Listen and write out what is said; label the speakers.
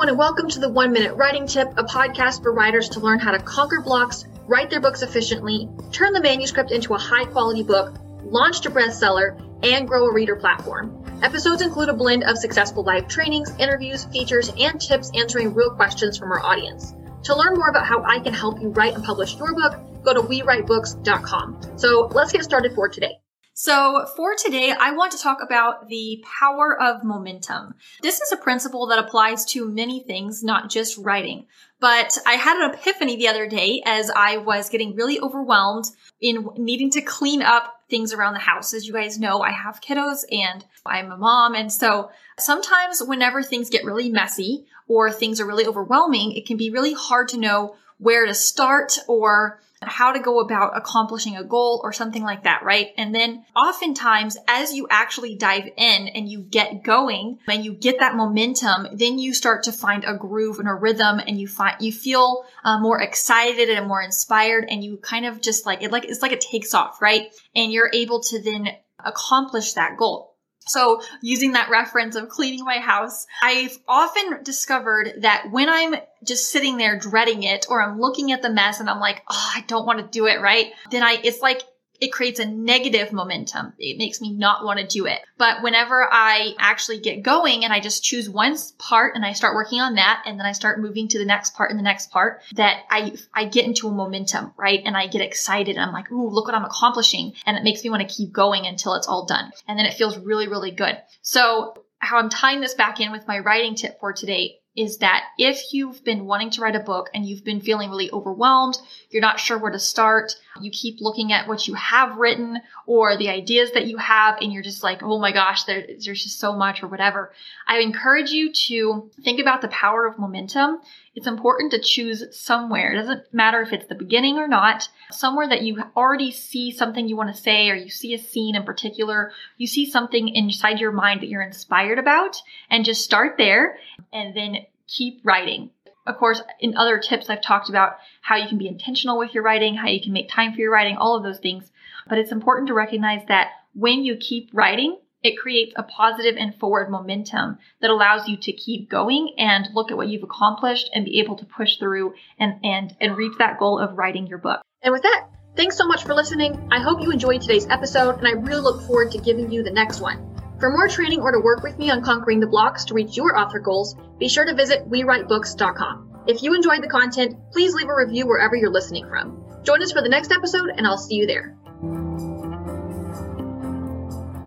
Speaker 1: everyone, and welcome to the One Minute Writing Tip, a podcast for writers to learn how to conquer blocks, write their books efficiently, turn the manuscript into a high quality book, launch to bestseller, and grow a reader platform. Episodes include a blend of successful live trainings, interviews, features, and tips answering real questions from our audience. To learn more about how I can help you write and publish your book, go to wewritebooks.com. So let's get started for today.
Speaker 2: So for today, I want to talk about the power of momentum. This is a principle that applies to many things, not just writing. But I had an epiphany the other day as I was getting really overwhelmed in needing to clean up things around the house. As you guys know, I have kiddos and I'm a mom. And so sometimes whenever things get really messy or things are really overwhelming, it can be really hard to know where to start or how to go about accomplishing a goal or something like that, right? And then oftentimes as you actually dive in and you get going and you get that momentum, then you start to find a groove and a rhythm and you find, you feel uh, more excited and more inspired and you kind of just like, it like, it's like it takes off, right? And you're able to then accomplish that goal. So using that reference of cleaning my house, I've often discovered that when I'm just sitting there dreading it or I'm looking at the mess and I'm like, oh, I don't want to do it, right? Then I, it's like it creates a negative momentum. It makes me not want to do it. But whenever I actually get going and I just choose one part and I start working on that and then I start moving to the next part and the next part, that I, I get into a momentum, right? And I get excited I'm like, ooh, look what I'm accomplishing. And it makes me want to keep going until it's all done. And then it feels really, really good. So how I'm tying this back in with my writing tip for today is that if you've been wanting to write a book and you've been feeling really overwhelmed, you're not sure where to start, you keep looking at what you have written or the ideas that you have, and you're just like, oh my gosh, there, there's just so much or whatever. I encourage you to think about the power of momentum. It's important to choose somewhere. It doesn't matter if it's the beginning or not, somewhere that you already see something you want to say or you see a scene in particular, you see something inside your mind that you're inspired about, and just start there and then keep writing. Of course, in other tips, I've talked about how you can be intentional with your writing, how you can make time for your writing, all of those things. But it's important to recognize that when you keep writing, it creates a positive and forward momentum that allows you to keep going and look at what you've accomplished and be able to push through and, and, and reach that goal of writing your book.
Speaker 1: And with that, thanks so much for listening. I hope you enjoyed today's episode and I really look forward to giving you the next one. For more training or to work with me on conquering the blocks to reach your author goals, be sure to visit WeWriteBooks.com. If you enjoyed the content, please leave a review wherever you're listening from. Join us for the next episode, and I'll see you there.